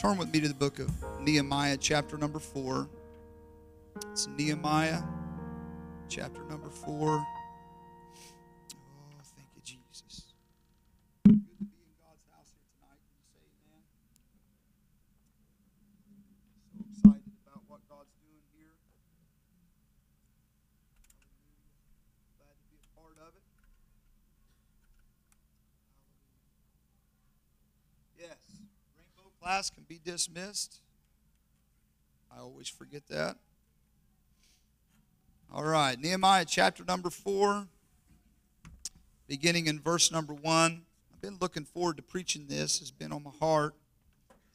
Turn with me to the book of Nehemiah, chapter number four. It's Nehemiah, chapter number four. Class can be dismissed. I always forget that. All right, Nehemiah chapter number four, beginning in verse number one. I've been looking forward to preaching this, it's been on my heart.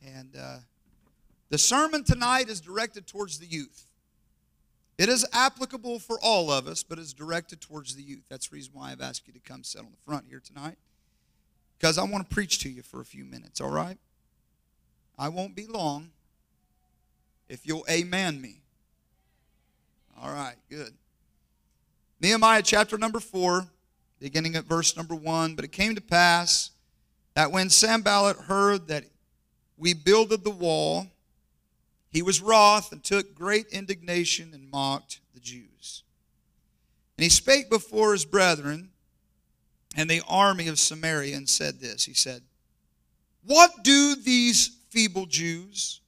And uh, the sermon tonight is directed towards the youth. It is applicable for all of us, but it's directed towards the youth. That's the reason why I've asked you to come sit on the front here tonight. Because I want to preach to you for a few minutes, all right? I won't be long if you'll amen me. All right, good. Nehemiah chapter number 4, beginning at verse number 1. But it came to pass that when Sanballat heard that we builded the wall, he was wroth and took great indignation and mocked the Jews. And he spake before his brethren and the army of Samaria and said this He said, What do these feeble Jews?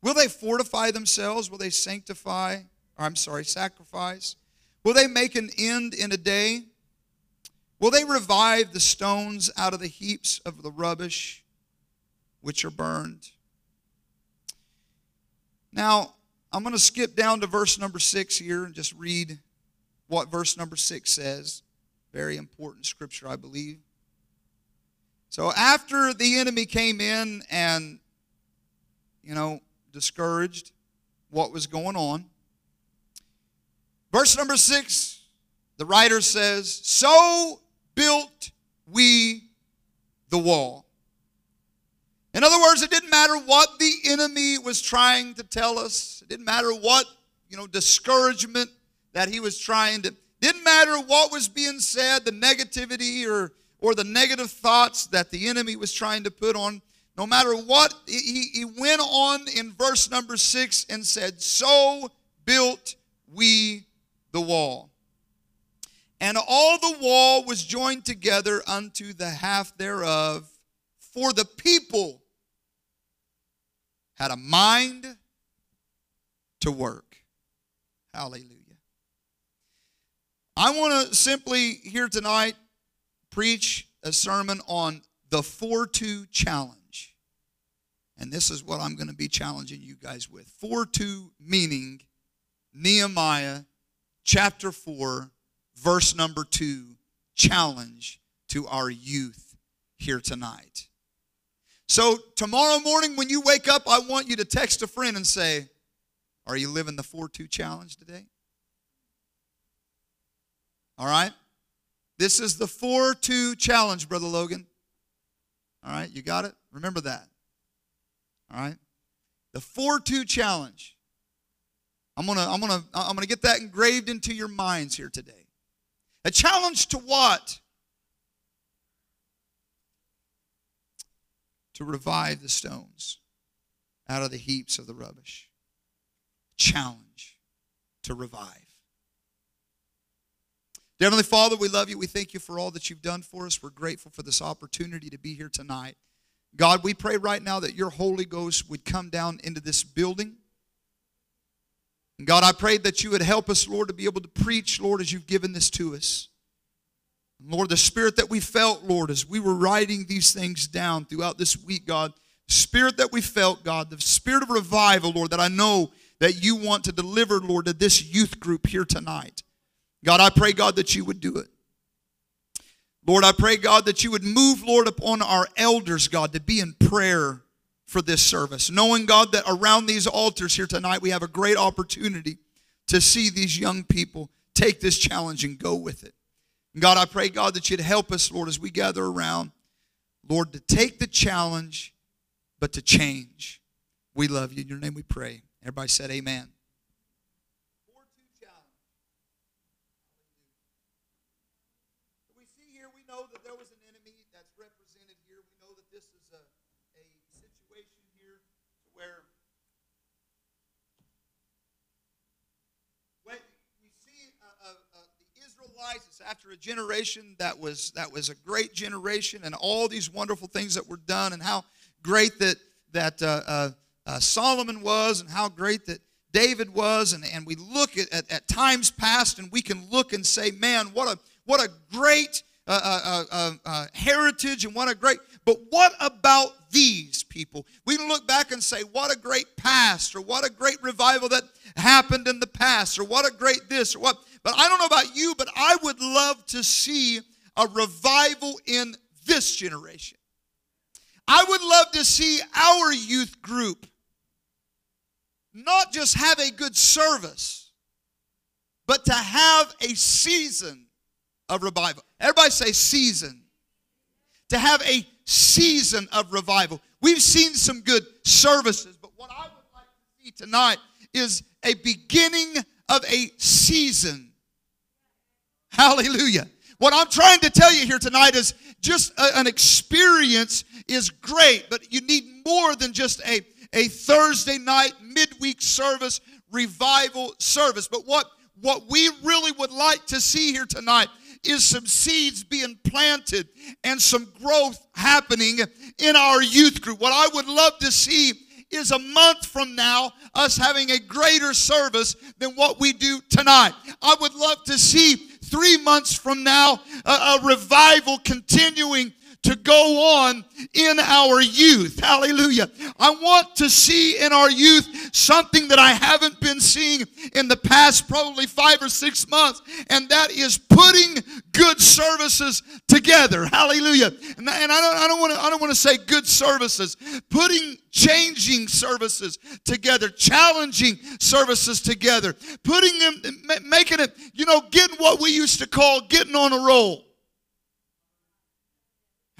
Will they fortify themselves? Will they sanctify? Or I'm sorry, sacrifice? Will they make an end in a day? Will they revive the stones out of the heaps of the rubbish which are burned? Now, I'm going to skip down to verse number six here and just read what verse number six says. Very important scripture, I believe. So, after the enemy came in and, you know, discouraged what was going on, verse number six, the writer says, So built we the wall. In other words, it didn't matter what the enemy was trying to tell us. It didn't matter what, you know, discouragement that he was trying to didn't matter what was being said, the negativity or or the negative thoughts that the enemy was trying to put on. No matter what, he, he went on in verse number six and said, So built we the wall. And all the wall was joined together unto the half thereof, for the people had a mind to work. Hallelujah. I want to simply here tonight preach a sermon on the 4 2 challenge. And this is what I'm going to be challenging you guys with. 4 2 meaning Nehemiah chapter 4, verse number 2, challenge to our youth here tonight. So, tomorrow morning when you wake up, I want you to text a friend and say, Are you living the 4 2 challenge today? All right? This is the 4 2 challenge, Brother Logan. All right, you got it? Remember that. All right? The 4 2 challenge. I'm going to I'm going to I'm going to get that engraved into your minds here today. A challenge to what? To revive the stones out of the heaps of the rubbish. Challenge to revive. Heavenly Father, we love you. We thank you for all that you've done for us. We're grateful for this opportunity to be here tonight. God, we pray right now that your Holy Ghost would come down into this building. And God, I pray that you would help us, Lord, to be able to preach, Lord, as you've given this to us. Lord, the spirit that we felt, Lord, as we were writing these things down throughout this week, God, spirit that we felt, God, the spirit of revival, Lord, that I know that you want to deliver, Lord, to this youth group here tonight. God, I pray, God, that you would do it. Lord, I pray, God, that you would move, Lord, upon our elders, God, to be in prayer for this service. Knowing, God, that around these altars here tonight, we have a great opportunity to see these young people take this challenge and go with it. And God, I pray, God, that you'd help us, Lord, as we gather around, Lord, to take the challenge, but to change. We love you. In your name we pray. Everybody said, Amen. see here, we know that there was an enemy that's represented here. We know that this is a, a situation here to where when we see uh, uh, uh the Israelites, after a generation that was that was a great generation, and all these wonderful things that were done, and how great that that uh, uh, uh, Solomon was, and how great that David was, and, and we look at, at, at times past, and we can look and say, man, what a what a great uh, uh, uh, heritage, and what a great. But what about these people? We can look back and say, what a great past, or what a great revival that happened in the past, or what a great this, or what but I don't know about you, but I would love to see a revival in this generation. I would love to see our youth group not just have a good service, but to have a season of revival. Everybody say season. To have a season of revival. We've seen some good services, but what I would like to see tonight is a beginning of a season Hallelujah. What I'm trying to tell you here tonight is just a, an experience is great, but you need more than just a, a Thursday night midweek service, revival service. But what, what we really would like to see here tonight is some seeds being planted and some growth happening in our youth group. What I would love to see is a month from now us having a greater service than what we do tonight. I would love to see three months from now, a, a revival continuing to go on in our youth. Hallelujah. I want to see in our youth something that I haven't been seeing in the past probably five or six months, and that is putting good services together. Hallelujah. And, I don't, I don't want to I don't want to say good services. Putting changing services together, challenging services together, putting them making it, you know, getting what we used to call getting on a roll.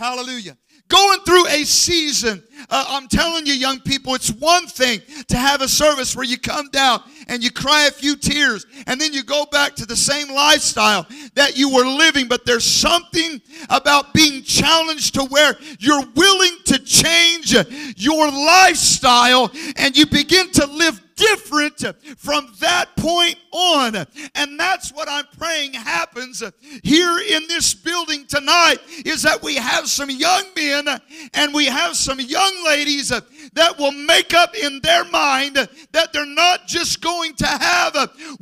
Hallelujah. Going through a season, uh, I'm telling you, young people, it's one thing to have a service where you come down and you cry a few tears and then you go back to the same lifestyle that you were living. But there's something about being challenged to where you're willing to change your lifestyle and you begin to live different from that point on. And that's what I'm praying happens here in this building tonight is that we have some young men and we have some young ladies that will make up in their mind that they're not just going to have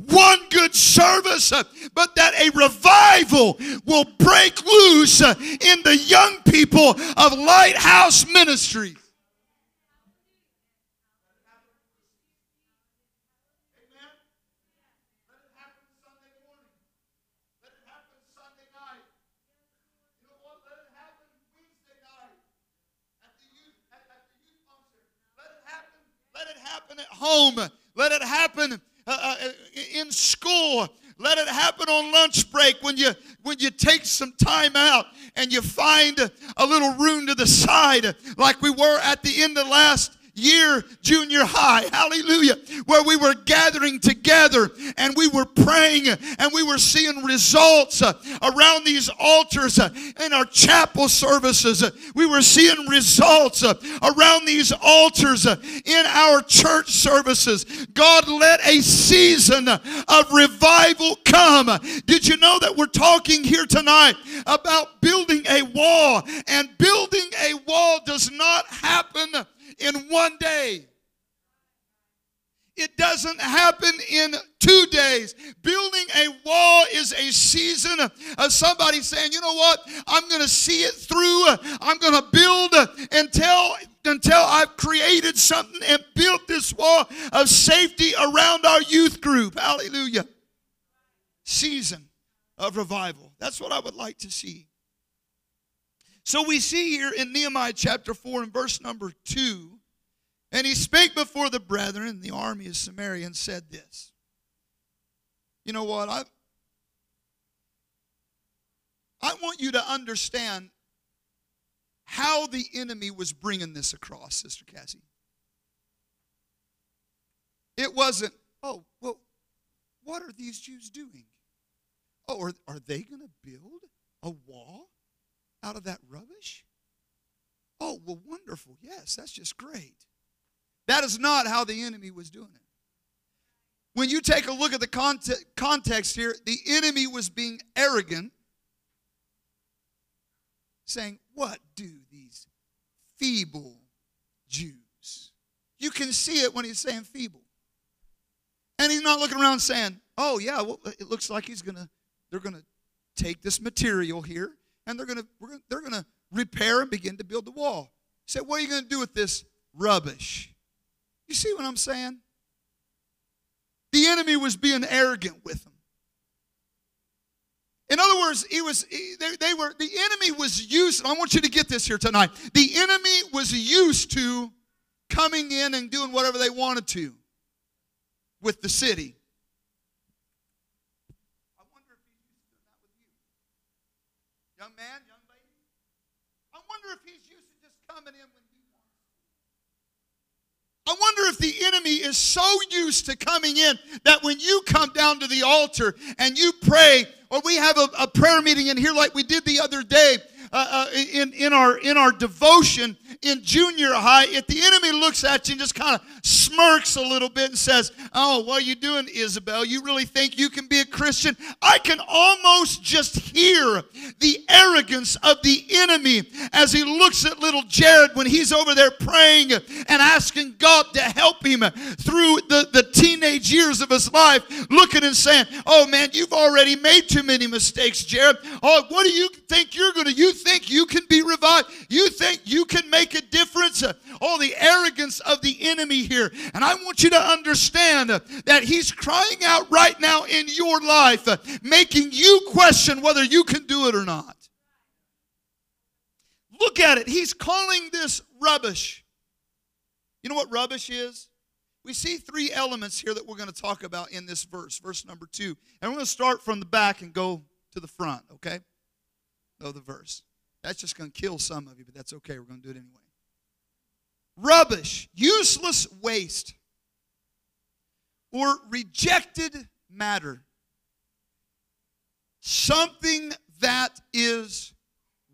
one good service, but that a revival will break loose in the young people of Lighthouse Ministries. Home. Let it happen uh, uh, in school. Let it happen on lunch break when you when you take some time out and you find a little room to the side like we were at the end of last year junior high. Hallelujah. Where we were gathering together and we were praying and we were seeing results uh, around these altars uh, in our chapel services. We were seeing results uh, around these altars in our church services. God let a season of revival come. Did you know that we're talking here tonight about building a wall? And building a wall does not happen in one day. It doesn't happen in two days. Building a wall is a season of somebody saying, you know what? I'm going to see it through. I'm going to build until until I've created something and built this wall of safety around our youth group. Hallelujah. Season of revival. That's what I would like to see. So we see here in Nehemiah chapter 4 and verse number 2 and he spake before the brethren the army of Samaria and said this. You know what? I, I want you to understand how the enemy was bringing this across, Sister Cassie. It wasn't, oh, well, what are these Jews doing? Oh, are, are they going to build a wall out of that rubbish? Oh, well, wonderful. Yes, that's just great. That is not how the enemy was doing it. when you take a look at the context here, the enemy was being arrogant, saying, What do these feeble Jews? You can see it when he's saying feeble. And he's not looking around saying, Oh, yeah, well, it looks like he's going to, they're going to take this material here and they're going to, they're going to repair and begin to build the wall. He said, What are you going to do with this rubbish? You see what I'm saying? The enemy was being arrogant with them. In other words, he was they, they were the enemy was used. I want you to get this here tonight. The enemy was used to coming in and doing whatever they wanted to with the city. I wonder if he's used to that with you. Young man, young lady. I wonder if he's used to just coming in when I wonder if the enemy is so used to coming in that when you come down to the altar and you pray, or we have a, a prayer meeting in here like we did the other day, uh, uh, in, in, our, in our devotion in junior high, if the enemy looks at you and just kind of smirks a little bit and says, Oh, what are you doing, Isabel? You really think you can be a Christian? I can almost just hear the arrogance of the enemy as he looks at little Jared when he's over there praying and asking God to help him through the, the teenage years of his life, looking and saying, Oh man, you've already made too many mistakes, Jared. Oh, what do you think you're going to? You think you can be revived? You think you can make a difference? Oh, the arrogance of the enemy here. And I want you to understand that he's crying out right now in your life, making you question whether you can do it or not. Look at it. He's calling this rubbish. You know what rubbish is? We see three elements here that we're going to talk about in this verse, verse number two. And we're going to start from the back and go to the front, okay? Of the verse. That's just going to kill some of you, but that's okay. We're going to do it anyway. Rubbish, useless waste, or rejected matter. Something that is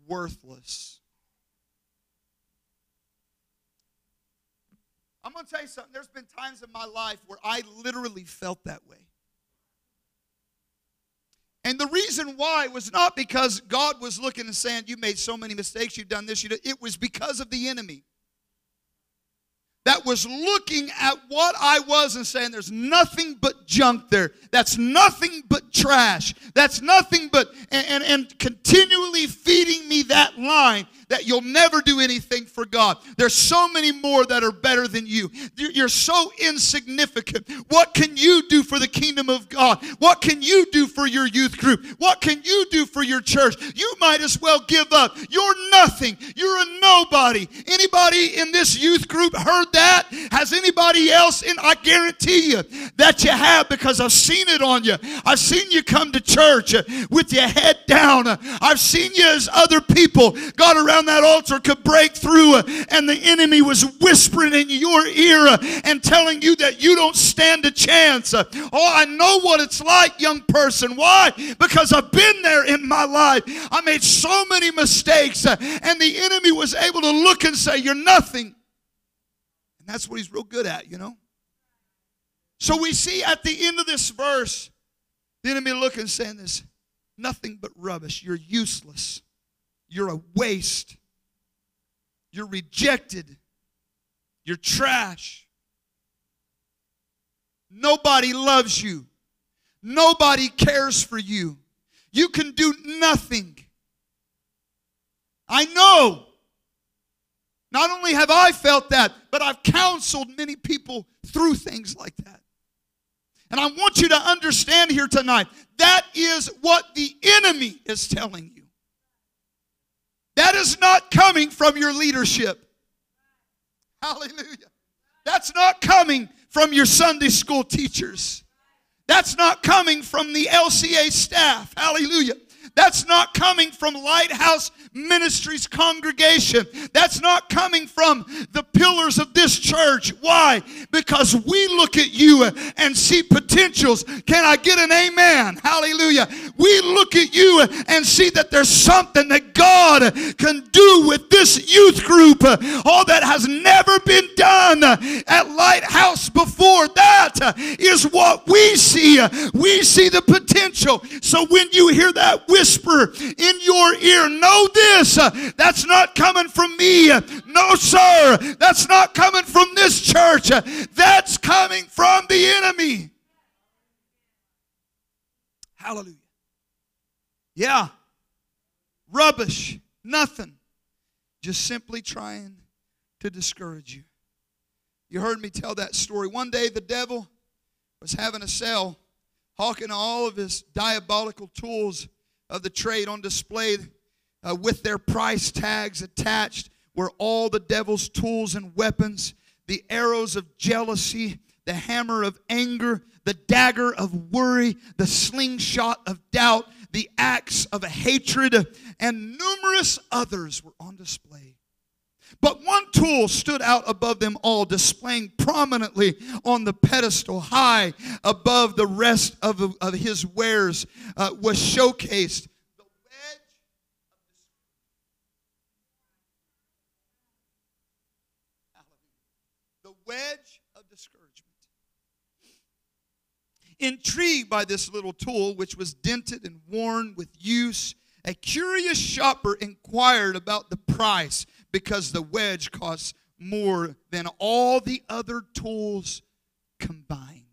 worthless. I'm going to tell you something. There's been times in my life where I literally felt that way. And the reason why was not because God was looking and saying, You made so many mistakes, you've done this, you. It was because of the enemy that was looking at what I was and saying, There's nothing but junk there. That's nothing but trash. That's nothing but, and, and, and continually feeding me that line that you'll never do anything for God. There's so many more that are better than you. You're so insignificant. What can you do for the kingdom of God? What can you do for your youth group? What can you do for your church? You might as well give up. You're nothing. You're a nobody. Anybody in this youth group heard that? Has anybody else? And I guarantee you that you have because I've seen it on you. I've seen you come to church uh, with your head down. Uh, I've seen you as other people got around around that altar could break through uh, and the enemy was whispering in your ear and telling you that you don't stand a chance. Oh, I know what it's like, young person. Why? Because I've been there in my life. I made so many mistakes and the enemy was able to look and say, You're nothing. That's what he's real good at, you know? So we see at the end of this verse, the enemy looking saying this nothing but rubbish. You're useless. You're a waste. You're rejected. You're trash. Nobody loves you. Nobody cares for you. You can do nothing. I know. Not only have I felt that, but I've counseled many people through things like that. And I want you to understand here tonight that is what the enemy is telling you. That is not coming from your leadership. Hallelujah. That's not coming from your Sunday school teachers. That's not coming from the LCA staff. Hallelujah. That's not coming from Lighthouse Ministries congregation. That's not coming from the pillars of this church. Why? Because we look at you and see potentials. Can I get an amen? Hallelujah. We look at you and see that there's something that God can do with this youth group. All that has never been done at Lighthouse before that uh, what we see. We see the potential. So when you hear that whisper in your ear, know this uh, that's not coming from me. No, sir, that's not coming from this church. That's coming from the enemy. Hallelujah. Yeah. Rubbish. Nothing. Just simply trying to discourage you. You heard me tell that story. One day the devil was having a sale, hawking all of his diabolical tools of the trade on display uh, with their price tags attached were all the devil's tools and weapons the arrows of jealousy, the hammer of anger, the dagger of worry, the slingshot of doubt, the axe of hatred, and numerous others were on display. But one tool stood out above them all, displaying prominently on the pedestal, high above the rest of, of his wares, uh, was showcased. The wedge, the wedge of discouragement. Intrigued by this little tool, which was dented and worn with use, a curious shopper inquired about the price because the wedge costs more than all the other tools combined.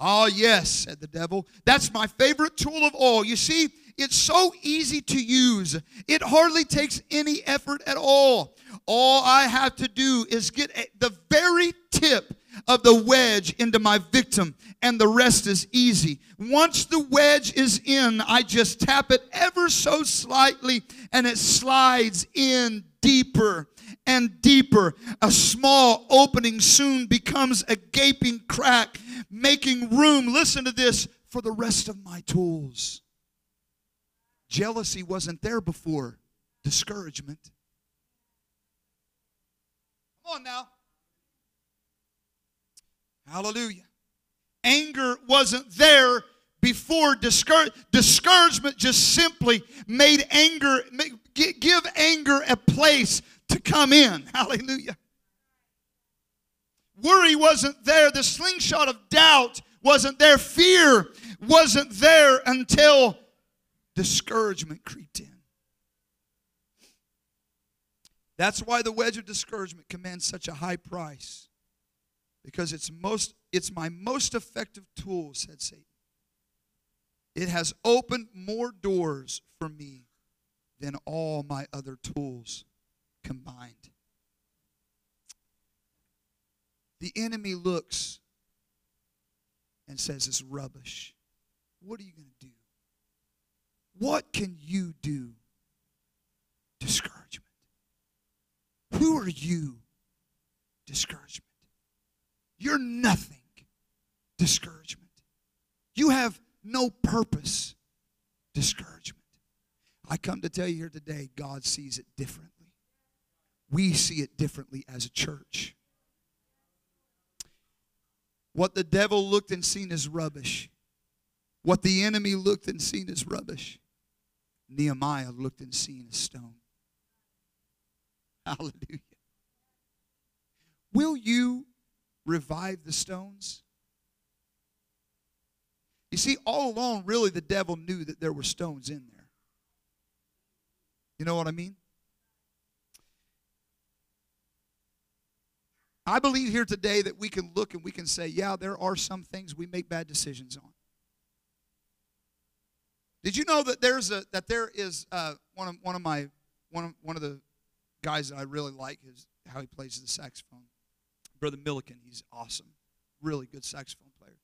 Oh, yes, said the devil. That's my favorite tool of all. You see, it's so easy to use, it hardly takes any effort at all. All I have to do is get the very tip of the wedge into my victim, and the rest is easy. Once the wedge is in, I just tap it ever so slightly, and it slides in deeper and deeper. A small opening soon becomes a gaping crack, making room, listen to this, for the rest of my tools. Jealousy wasn't there before, discouragement. Come on now. Hallelujah. Anger wasn't there before discour- discouragement just simply made anger give anger a place to come in. Hallelujah. Worry wasn't there. The slingshot of doubt wasn't there. Fear wasn't there until discouragement crept in. That's why the wedge of discouragement commands such a high price because it's most it's my most effective tool said satan. It has opened more doors for me than all my other tools combined. The enemy looks and says it's rubbish. What are you going to do? What can you do? Discouragement. Who are you? Discouragement you're nothing. Discouragement. You have no purpose. Discouragement. I come to tell you here today, God sees it differently. We see it differently as a church. What the devil looked and seen as rubbish, what the enemy looked and seen as rubbish, Nehemiah looked and seen as stone. Hallelujah. Will you revive the stones? You see, all along, really, the devil knew that there were stones in there. You know what I mean? I believe here today that we can look and we can say, yeah, there are some things we make bad decisions on. Did you know that there's a that there is uh, one of one of my one of one of the guys that I really like is how he plays the saxophone. Brother Milliken. He's awesome, really good saxophone player.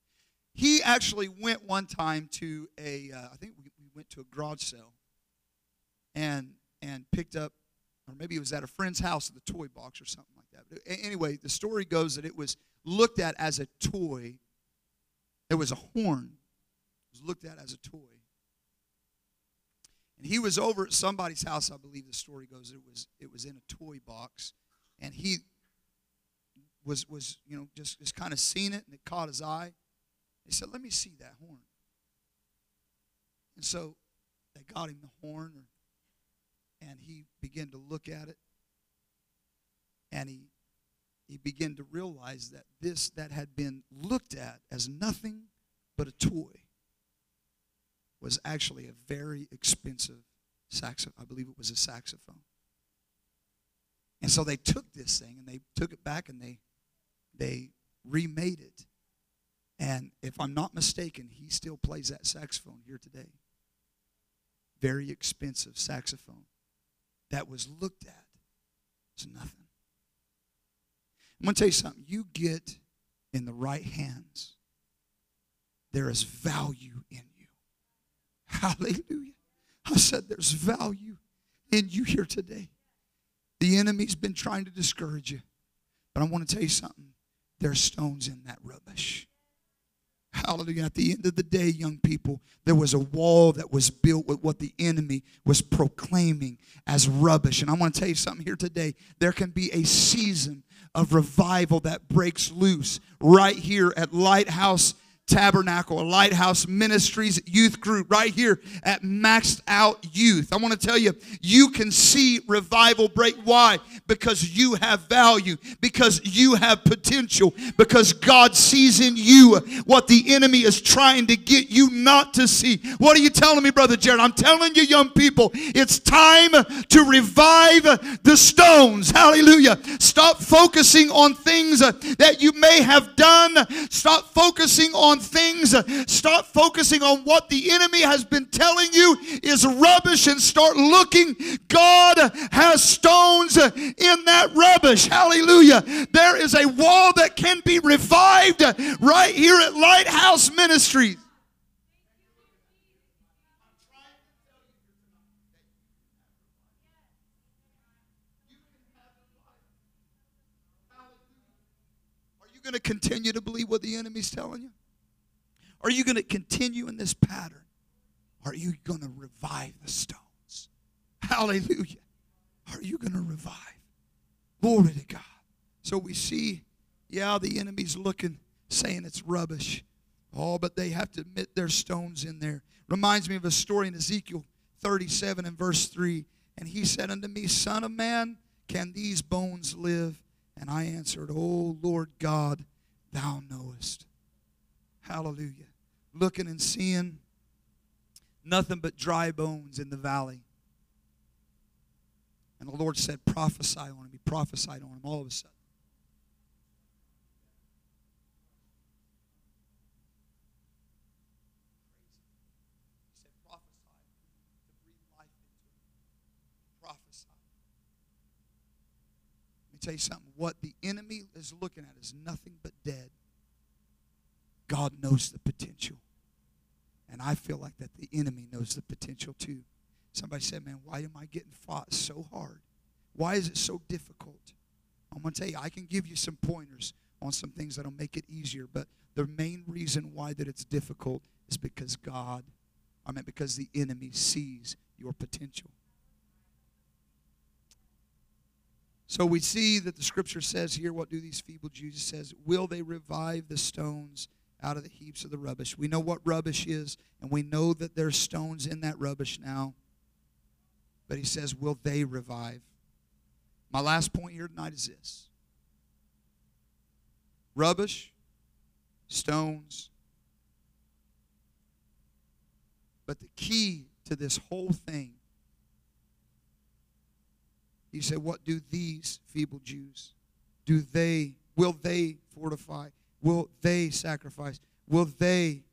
He actually went one time to a, uh, I think we, we went to a garage sale, and and picked up, or maybe it was at a friend's house at the toy box or something like that. But anyway, the story goes that it was looked at as a toy. It was a horn. It was looked at as a toy. And he was over at somebody's house, I believe the story goes. It was it was in a toy box, and he was, was you know, just, just kind of seen it and it caught his eye. He said, Let me see that horn. And so they got him the horn, and he began to look at it. And he, he began to realize that this that had been looked at as nothing but a toy was actually a very expensive saxophone. I believe it was a saxophone. And so they took this thing and they took it back and they they remade it. And if I'm not mistaken, he still plays that saxophone here today. Very expensive saxophone that was looked at as nothing. I'm going to tell you something. You get in the right hands, there is value in you. Hallelujah. I said there's value in you here today. The enemy's been trying to discourage you. But I want to tell you something. There's stones in that rubbish. Hallelujah. At the end of the day, young people, there was a wall that was built with what the enemy was proclaiming as rubbish. And I want to tell you something here today. There can be a season of revival that breaks loose right here at Lighthouse Tabernacle, a Lighthouse Ministries youth group right here at Maxed Out Youth. I want to tell you, you can see revival break. Why? Because you have value, because you have potential, because God sees in you what the enemy is trying to get you not to see. What are you telling me, Brother Jared? I'm telling you, young people, it's time to revive the stones. Hallelujah. Stop focusing on things that you may have done. Stop focusing on things. Stop focusing on what the enemy has been telling you is rubbish and start looking. God has stones in that rubbish. Hallelujah. There is a wall that can be revived right here at Lighthouse Ministries. Are you going to continue to believe what the enemy's telling you? Are you going to continue in this pattern? Are you going to revive the stones? Hallelujah. Are you going to revive? Glory to God. So we see, yeah, the enemy's looking, saying it's rubbish. Oh, but they have to admit their stones in there. Reminds me of a story in Ezekiel 37 and verse 3. And he said unto me, Son of man, can these bones live? And I answered, O Lord God, thou knowest. Hallelujah looking and seeing nothing but dry bones in the valley. And the Lord said, prophesy on him. He prophesied on him all of a sudden. He said, prophesy to breathe life into him. Prophesy. Let me tell you something. What the enemy is looking at is nothing but dead. God knows the potential. And I feel like that the enemy knows the potential too. Somebody said, Man, why am I getting fought so hard? Why is it so difficult? I'm going to tell you, I can give you some pointers on some things that'll make it easier, but the main reason why that it's difficult is because God, I mean, because the enemy sees your potential. So we see that the scripture says here, what do these feeble Jews says? Will they revive the stones out of the heaps of the rubbish. We know what rubbish is, and we know that there's stones in that rubbish now. But he says, Will they revive? My last point here tonight is this rubbish, stones. But the key to this whole thing, he said, What do these feeble Jews? Do they, will they fortify? Will they sacrifice? Will they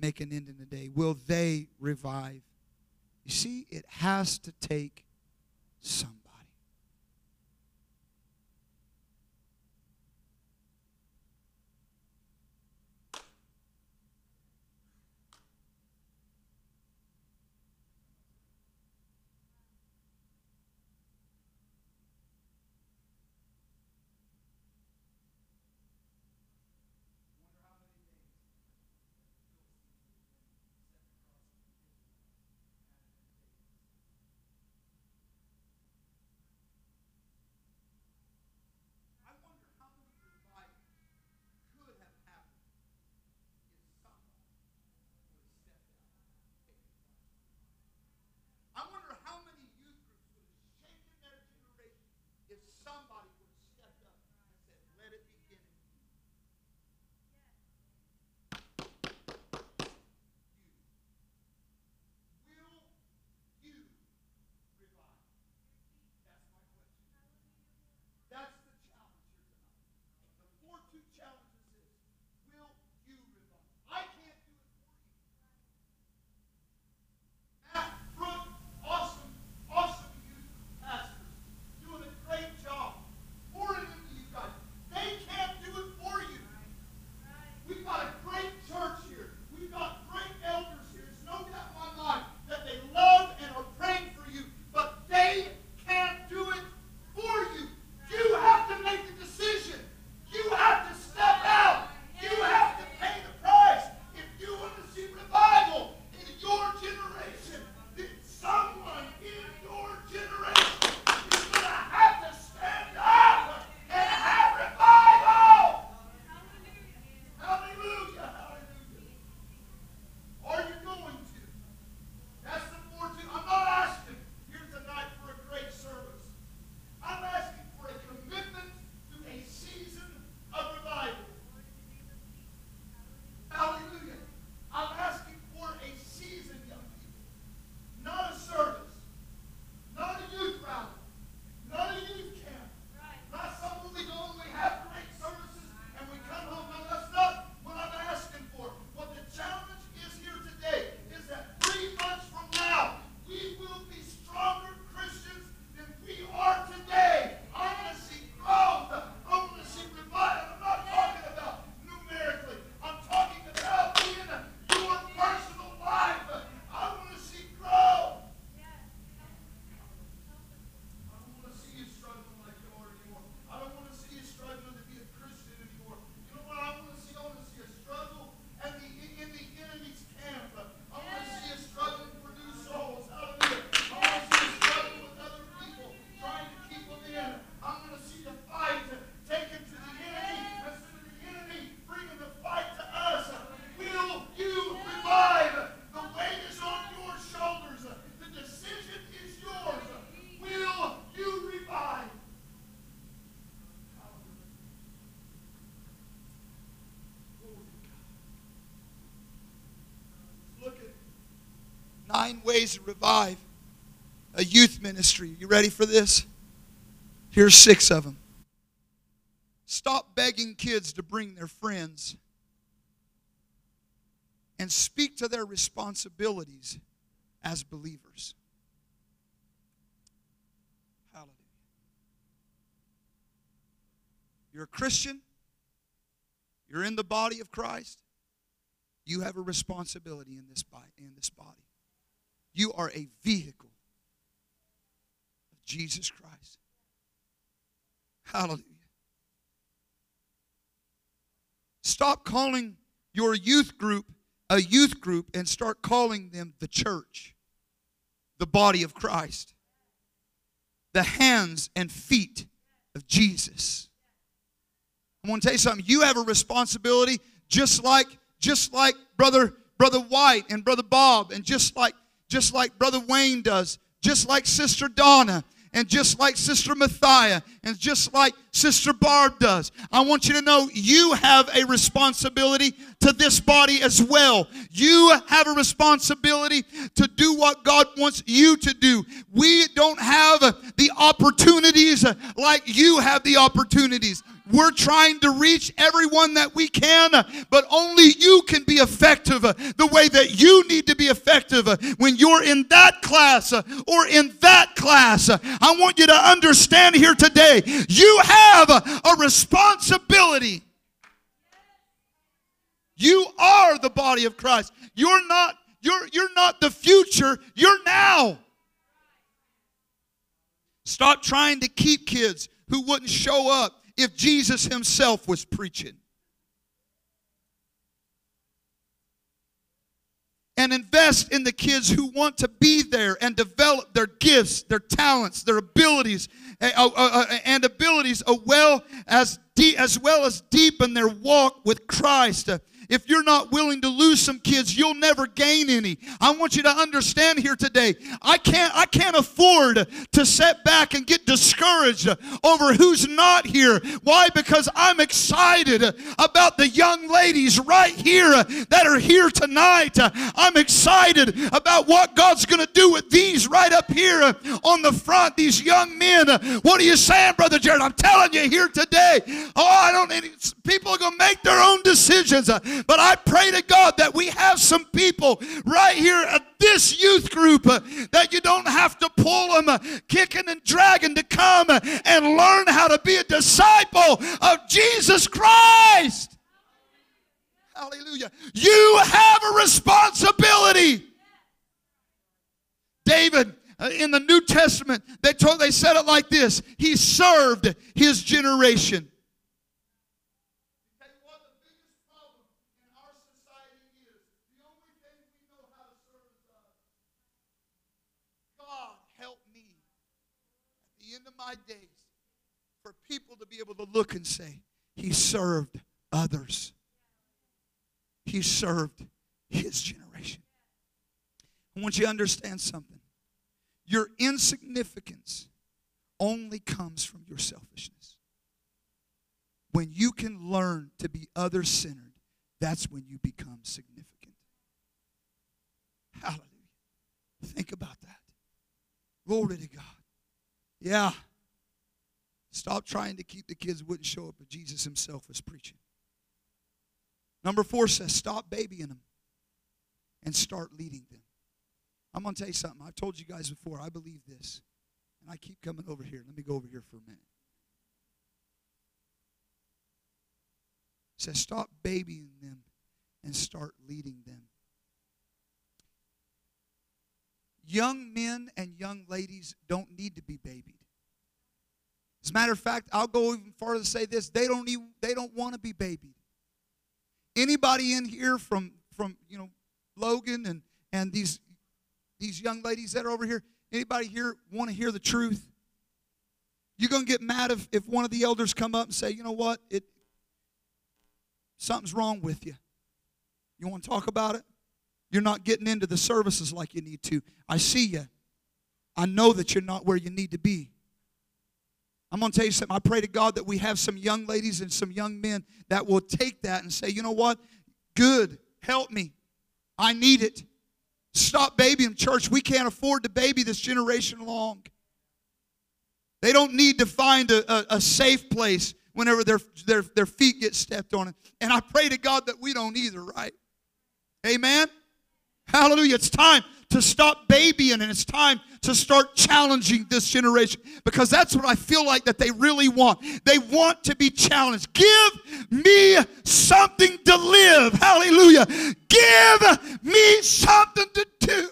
make an end in the day? Will they revive? You see, it has to take some. Nine ways to revive a youth ministry. You ready for this? Here's six of them. Stop begging kids to bring their friends and speak to their responsibilities as believers. Hallelujah. You're a Christian, you're in the body of Christ. You have a responsibility in this body. In this body. You are a vehicle of Jesus Christ. Hallelujah. Stop calling your youth group a youth group and start calling them the church, the body of Christ, the hands and feet of Jesus. I want to tell you something. You have a responsibility just like just like brother brother White and brother Bob and just like just like brother Wayne does, just like sister Donna and just like Sister Mathia and just like Sister Barb does. I want you to know you have a responsibility to this body as well. You have a responsibility to do what God wants you to do. We don't have the opportunities like you have the opportunities. We're trying to reach everyone that we can, but only you can be effective the way that you need to be effective when you're in that class or in that class. I want you to understand here today you have a responsibility. You are the body of Christ. You're not you're you're not the future, you're now. Stop trying to keep kids who wouldn't show up if Jesus himself was preaching. And invest in the kids who want to be there and develop their gifts, their talents, their abilities, and abilities as well as, as well as deepen their walk with Christ if you're not willing to lose some kids, you'll never gain any. I want you to understand here today. I can't I can't afford to set back and get discouraged over who's not here. Why? Because I'm excited about the young ladies right here that are here tonight. I'm excited about what God's going to do with these right up here on the front, these young men. What are you saying, Brother Jared? I'm telling you here today. Oh, I don't people are going to make their own decisions. But I pray to God that we have some people right here at this youth group uh, that you don't have to pull them uh, kicking and dragging to come and learn how to be a disciple of Jesus Christ. Hallelujah. You have a responsibility. David uh, in the New Testament, they told they said it like this. He served his generation. My days for people to be able to look and say, He served others. He served his generation. I want you to understand something. Your insignificance only comes from your selfishness. When you can learn to be other centered, that's when you become significant. Hallelujah. Think about that. Glory to God. Yeah. Stop trying to keep the kids wouldn't show up, but Jesus himself was preaching. Number four says, stop babying them and start leading them. I'm going to tell you something. I've told you guys before, I believe this. And I keep coming over here. Let me go over here for a minute. It says, stop babying them and start leading them. Young men and young ladies don't need to be babied. As a matter of fact, I'll go even farther to say this: they don't even, they don't want to be babied. Anybody in here from from you know Logan and and these these young ladies that are over here? Anybody here want to hear the truth? You're gonna get mad if, if one of the elders come up and say, you know what, it something's wrong with you. You want to talk about it? You're not getting into the services like you need to. I see you. I know that you're not where you need to be. I'm going to tell you something. I pray to God that we have some young ladies and some young men that will take that and say, you know what? Good. Help me. I need it. Stop babying church. We can't afford to baby this generation long. They don't need to find a, a, a safe place whenever their, their, their feet get stepped on. And I pray to God that we don't either, right? Amen? Hallelujah. It's time to stop babying and it's time to start challenging this generation because that's what I feel like that they really want. They want to be challenged. Give me something to live. Hallelujah. Give me something to do.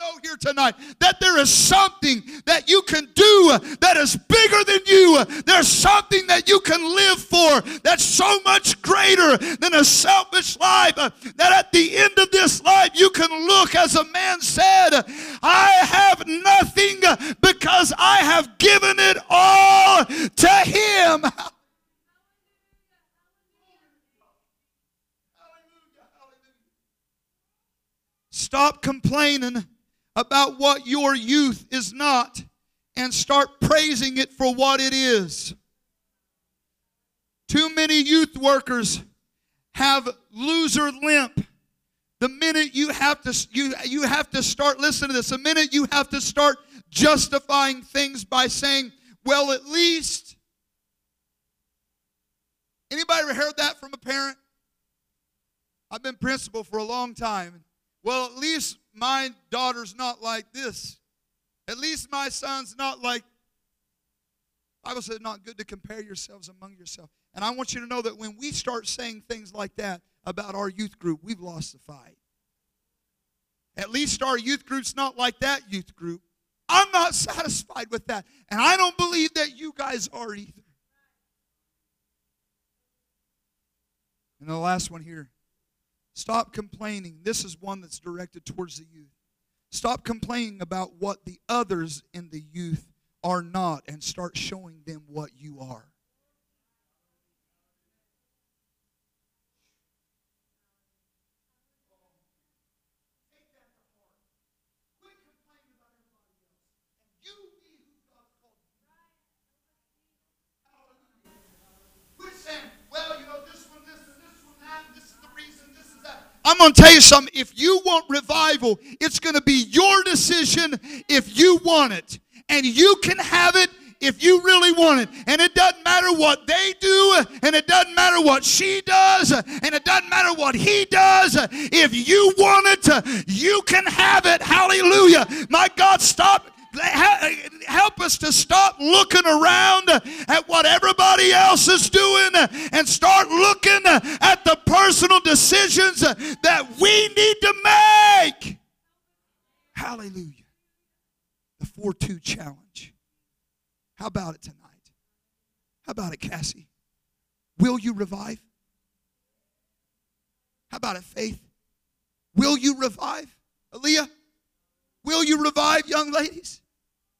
Know here tonight that there is something that you can do that is bigger than you. There's something that you can live for that's so much greater than a selfish life. That at the end of this life, you can look, as a man said, I have nothing because I have given it all to Him. Stop complaining about what your youth is not and start praising it for what it is. Too many youth workers have loser limp. The minute you have to you, you have to start listen to this. The minute you have to start justifying things by saying, "Well, at least." Anybody ever heard that from a parent? I've been principal for a long time. Well, at least my daughter's not like this. At least my son's not like. Bible says not good to compare yourselves among yourselves. And I want you to know that when we start saying things like that about our youth group, we've lost the fight. At least our youth group's not like that youth group. I'm not satisfied with that. And I don't believe that you guys are either. And the last one here Stop complaining. This is one that's directed towards the youth. Stop complaining about what the others in the youth are not and start showing them what you are. I'm going to tell you something. If you want revival, it's going to be your decision if you want it. And you can have it if you really want it. And it doesn't matter what they do, and it doesn't matter what she does, and it doesn't matter what he does. If you want it, you can have it. Hallelujah. My God, stop help us to stop looking around at what everybody else is doing and start looking at personal decisions that we need to make. Hallelujah. The 4 2 challenge. How about it tonight? How about it, Cassie? Will you revive? How about it, Faith? Will you revive? Aaliyah? Will you revive, young ladies?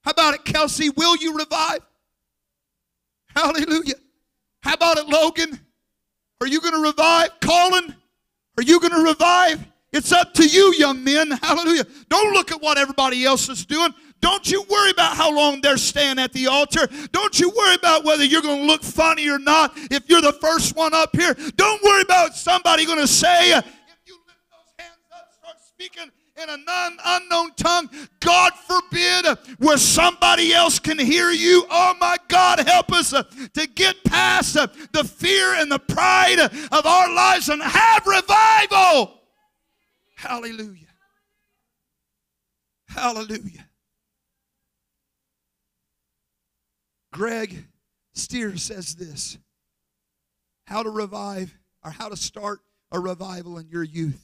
How about it, Kelsey? Will you revive? Hallelujah. How about it, Logan? Are you going to revive? Colin? Are you going to revive? It's up to you, young men. Hallelujah. Don't look at what everybody else is doing. Don't you worry about how long they're staying at the altar. Don't you worry about whether you're going to look funny or not if you're the first one up here. Don't worry about somebody going to say, if you lift those hands up, start speaking in a non unknown tongue, God forbid, where somebody else can hear you. Oh my God, help us uh, to get past uh, the fear and the pride of our lives and have revival. Hallelujah. Hallelujah. Greg Stier says this how to revive or how to start a revival in your youth.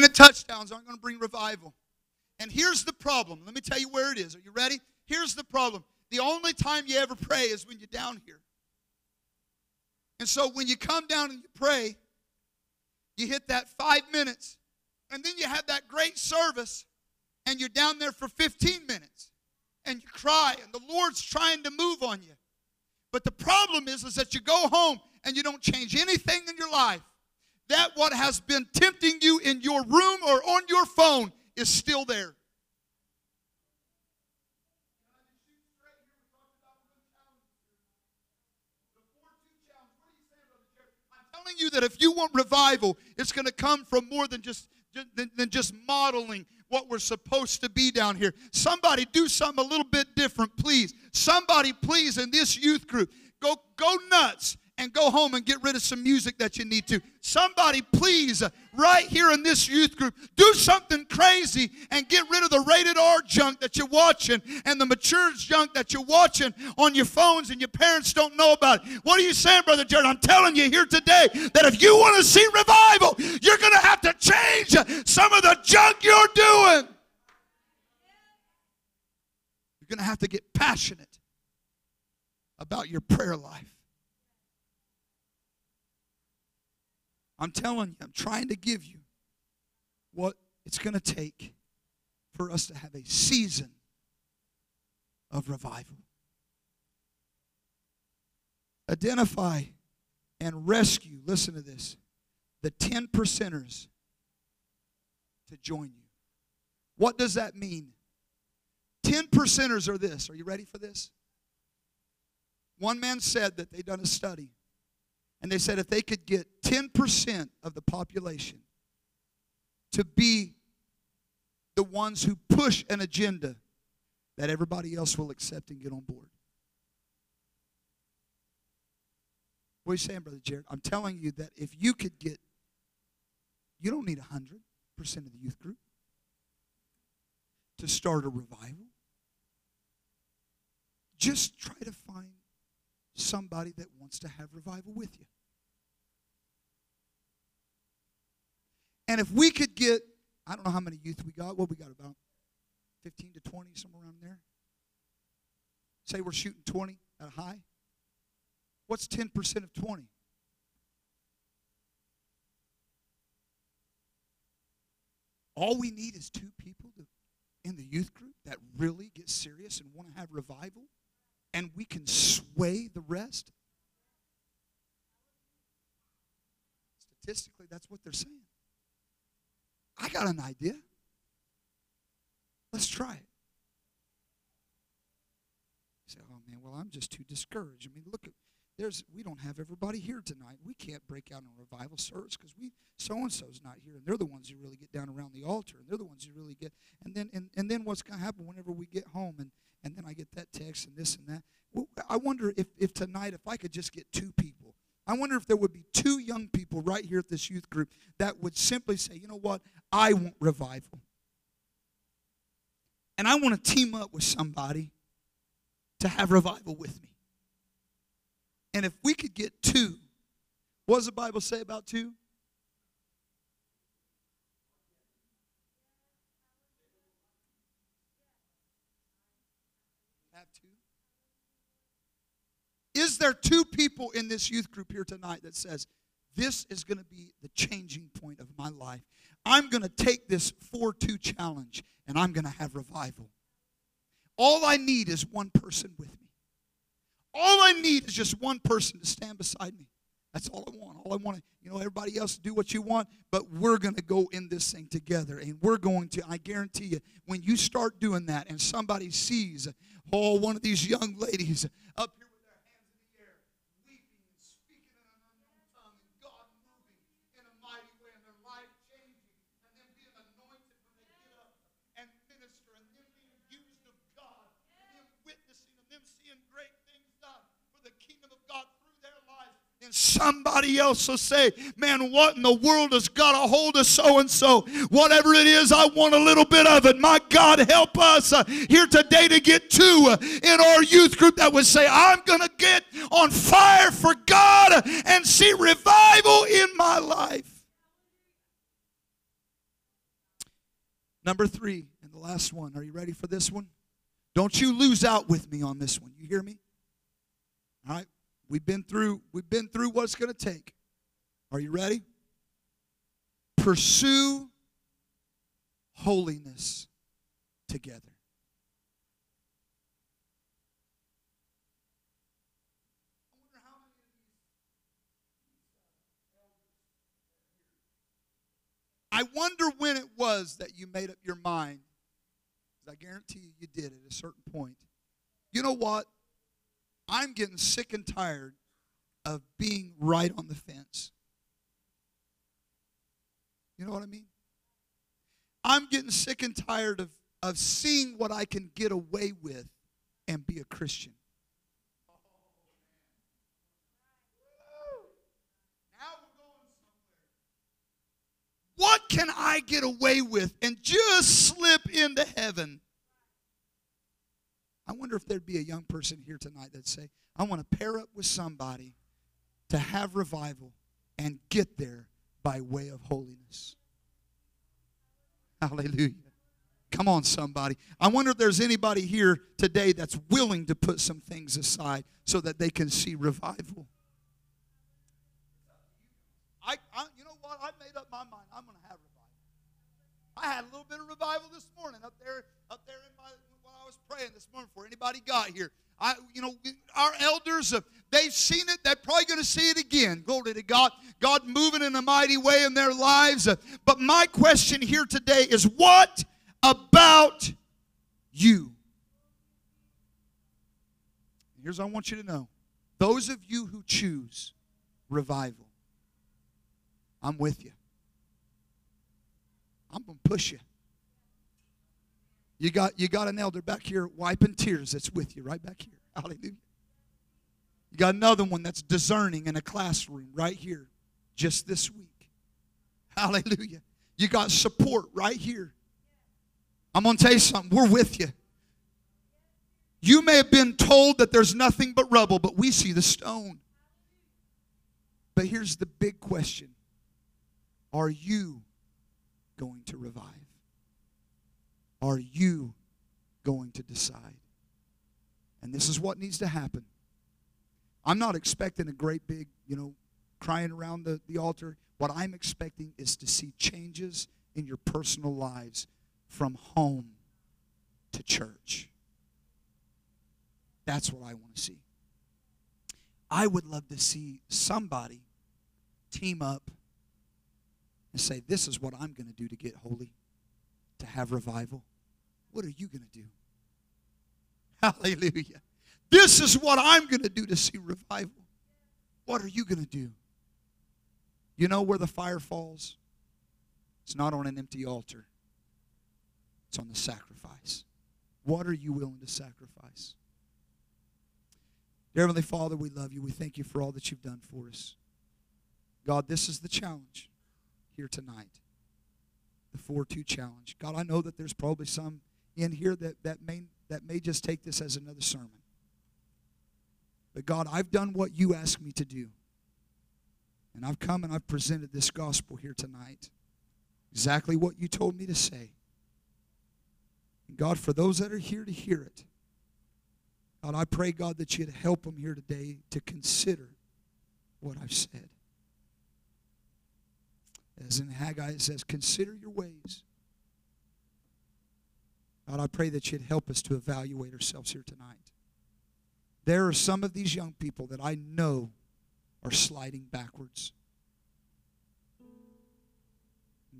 minute touchdowns aren't going to bring revival. And here's the problem. Let me tell you where it is. Are you ready? Here's the problem. The only time you ever pray is when you're down here. And so when you come down and you pray, you hit that five minutes, and then you have that great service, and you're down there for 15 minutes, and you cry, and the Lord's trying to move on you. But the problem is, is that you go home and you don't change anything in your life. That what has been tempting you in your room or on your phone is still there. I'm telling you that if you want revival, it's going to come from more than just than, than just modeling what we're supposed to be down here. Somebody do something a little bit different, please. Somebody, please, in this youth group, go go nuts and go home and get rid of some music that you need to. Somebody, please, right here in this youth group, do something crazy and get rid of the rated R junk that you're watching and the mature junk that you're watching on your phones and your parents don't know about it. What are you saying, Brother Jared? I'm telling you here today that if you want to see revival, you're going to have to change some of the junk you're doing. You're going to have to get passionate about your prayer life. I'm telling you, I'm trying to give you what it's going to take for us to have a season of revival. Identify and rescue, listen to this, the 10 percenters to join you. What does that mean? 10 percenters are this. Are you ready for this? One man said that they'd done a study and they said if they could get 10% of the population to be the ones who push an agenda that everybody else will accept and get on board. What are you saying, Brother Jared? I'm telling you that if you could get, you don't need 100% of the youth group to start a revival. Just try to find somebody that wants to have revival with you. And if we could get, I don't know how many youth we got, what we got about 15 to 20, somewhere around there. Say we're shooting 20 at a high. What's 10% of 20? All we need is two people to, in the youth group that really get serious and want to have revival and we can sway the rest? Statistically, that's what they're saying. I got an idea. Let's try it. You say, oh man, well, I'm just too discouraged. I mean, look at there's we don't have everybody here tonight. We can't break out in a revival service because we so and so's not here, and they're the ones who really get down around the altar, and they're the ones who really get. And then and, and then what's to happen whenever we get home, and and then I get that text and this and that. Well, I wonder if if tonight if I could just get two people. I wonder if there would be two young people right here at this youth group that would simply say, you know what, I want revival. And I want to team up with somebody to have revival with me. And if we could get two, what does the Bible say about two? Have two. Is there two people in this youth group here tonight that says, this is going to be the changing point of my life. I'm going to take this 4 2 challenge and I'm going to have revival. All I need is one person with me. All I need is just one person to stand beside me. That's all I want. All I want, to, you know, everybody else do what you want, but we're going to go in this thing together. And we're going to, I guarantee you, when you start doing that and somebody sees, oh, one of these young ladies up here with their hands in the air, weeping and speaking in an unknown tongue, and God moving in a mighty way, and their life changing, and them being anointed when they get up and minister, and them being used of God, and them witnessing, and them seeing great the kingdom of God through their lives. And somebody else will say, Man, what in the world has got a hold of so and so? Whatever it is, I want a little bit of it. My God, help us uh, here today to get two uh, in our youth group that would say, I'm going to get on fire for God and see revival in my life. Number three, and the last one. Are you ready for this one? Don't you lose out with me on this one. You hear me? All right. We've been through, we've been through what it's going to take. Are you ready? Pursue holiness together. I wonder when it was that you made up your mind. I guarantee you, you did at a certain point. You know what? I'm getting sick and tired of being right on the fence. You know what I mean? I'm getting sick and tired of, of seeing what I can get away with and be a Christian. What can I get away with and just slip into heaven? I wonder if there'd be a young person here tonight that'd say, I want to pair up with somebody to have revival and get there by way of holiness. Hallelujah. Come on, somebody. I wonder if there's anybody here today that's willing to put some things aside so that they can see revival. I, I you know what? I made up my mind. I'm going to have revival. I had a little bit of revival this morning up there, up there in my while I was praying this morning before got here. I, you know, our elders, uh, they've seen it. They're probably going to see it again. Glory to God. God moving in a mighty way in their lives. Uh, but my question here today is what about you? Here's what I want you to know. Those of you who choose revival, I'm with you. I'm going to push you. You got, you got an elder back here wiping tears that's with you right back here. Hallelujah. You got another one that's discerning in a classroom right here just this week. Hallelujah. You got support right here. I'm going to tell you something. We're with you. You may have been told that there's nothing but rubble, but we see the stone. But here's the big question Are you going to revive? Are you going to decide? And this is what needs to happen. I'm not expecting a great big, you know, crying around the, the altar. What I'm expecting is to see changes in your personal lives from home to church. That's what I want to see. I would love to see somebody team up and say, This is what I'm going to do to get holy, to have revival. What are you going to do? Hallelujah. This is what I'm going to do to see revival. What are you going to do? You know where the fire falls? It's not on an empty altar, it's on the sacrifice. What are you willing to sacrifice? Dear Heavenly Father, we love you. We thank you for all that you've done for us. God, this is the challenge here tonight the 4 2 challenge. God, I know that there's probably some in here that, that, may, that may just take this as another sermon. But God, I've done what you asked me to do. And I've come and I've presented this gospel here tonight. Exactly what you told me to say. And God, for those that are here to hear it, God, I pray, God, that you'd help them here today to consider what I've said. As in Haggai, it says, Consider your ways. God, I pray that you'd help us to evaluate ourselves here tonight. There are some of these young people that I know are sliding backwards.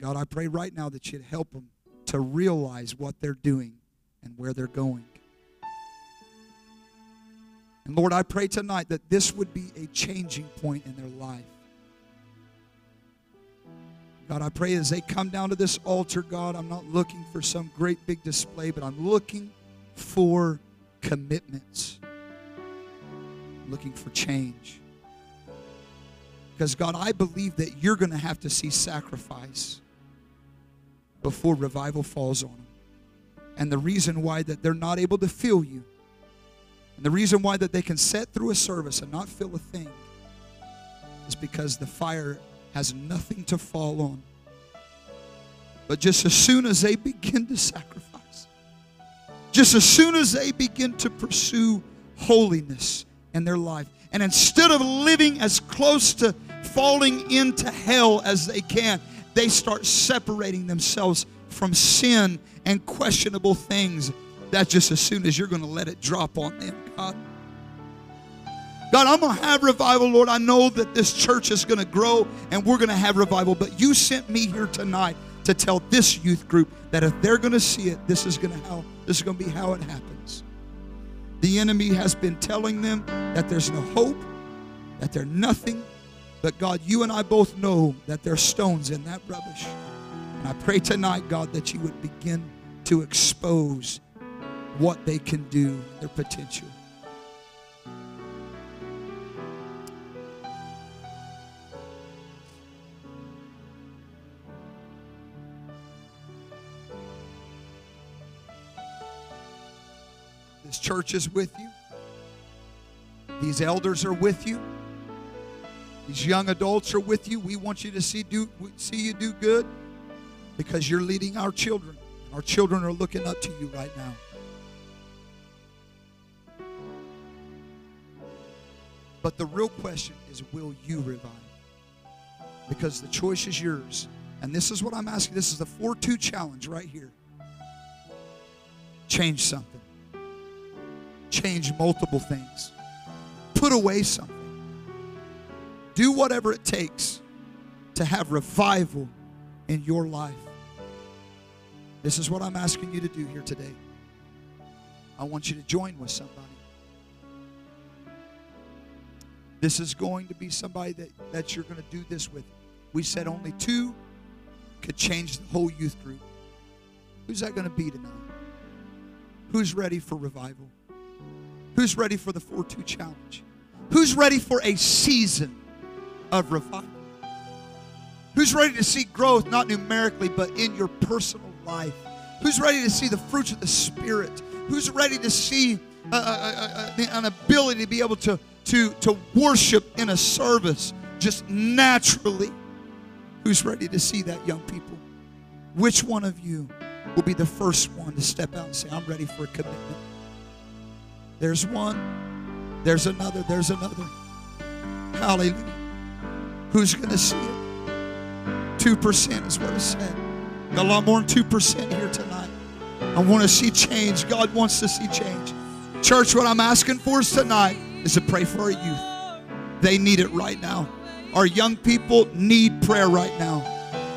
God, I pray right now that you'd help them to realize what they're doing and where they're going. And Lord, I pray tonight that this would be a changing point in their life. God, I pray as they come down to this altar, God, I'm not looking for some great big display, but I'm looking for commitments. I'm looking for change. Because, God, I believe that you're going to have to see sacrifice before revival falls on them. And the reason why that they're not able to feel you, and the reason why that they can sit through a service and not feel a thing, is because the fire has nothing to fall on But just as soon as they begin to sacrifice, just as soon as they begin to pursue holiness in their life, and instead of living as close to falling into hell as they can, they start separating themselves from sin and questionable things. That's just as soon as you're going to let it drop on them, God. God, I'm going to have revival, Lord. I know that this church is going to grow and we're going to have revival, but you sent me here tonight to tell this youth group that if they're going to see it, this is going to how this is going to be how it happens. The enemy has been telling them that there's no hope, that they're nothing, but God, you and I both know that there's stones in that rubbish. And I pray tonight, God, that you would begin to expose what they can do, their potential. This church is with you. These elders are with you. These young adults are with you. We want you to see do see you do good because you're leading our children. Our children are looking up to you right now. But the real question is will you revive? Because the choice is yours. And this is what I'm asking. This is the 4 2 challenge right here. Change something change multiple things, put away something, do whatever it takes to have revival in your life. This is what I'm asking you to do here today. I want you to join with somebody. This is going to be somebody that, that you're going to do this with. We said only two could change the whole youth group. Who's that going to be tonight? Who's ready for revival? Who's ready for the 4 2 challenge? Who's ready for a season of revival? Who's ready to see growth, not numerically, but in your personal life? Who's ready to see the fruits of the Spirit? Who's ready to see uh, uh, uh, an ability to be able to, to, to worship in a service just naturally? Who's ready to see that, young people? Which one of you will be the first one to step out and say, I'm ready for a commitment? There's one. There's another. There's another. Hallelujah. Who's going to see it? 2% is what it said. Got a lot more than 2% here tonight. I want to see change. God wants to see change. Church, what I'm asking for is tonight is to pray for our youth. They need it right now. Our young people need prayer right now.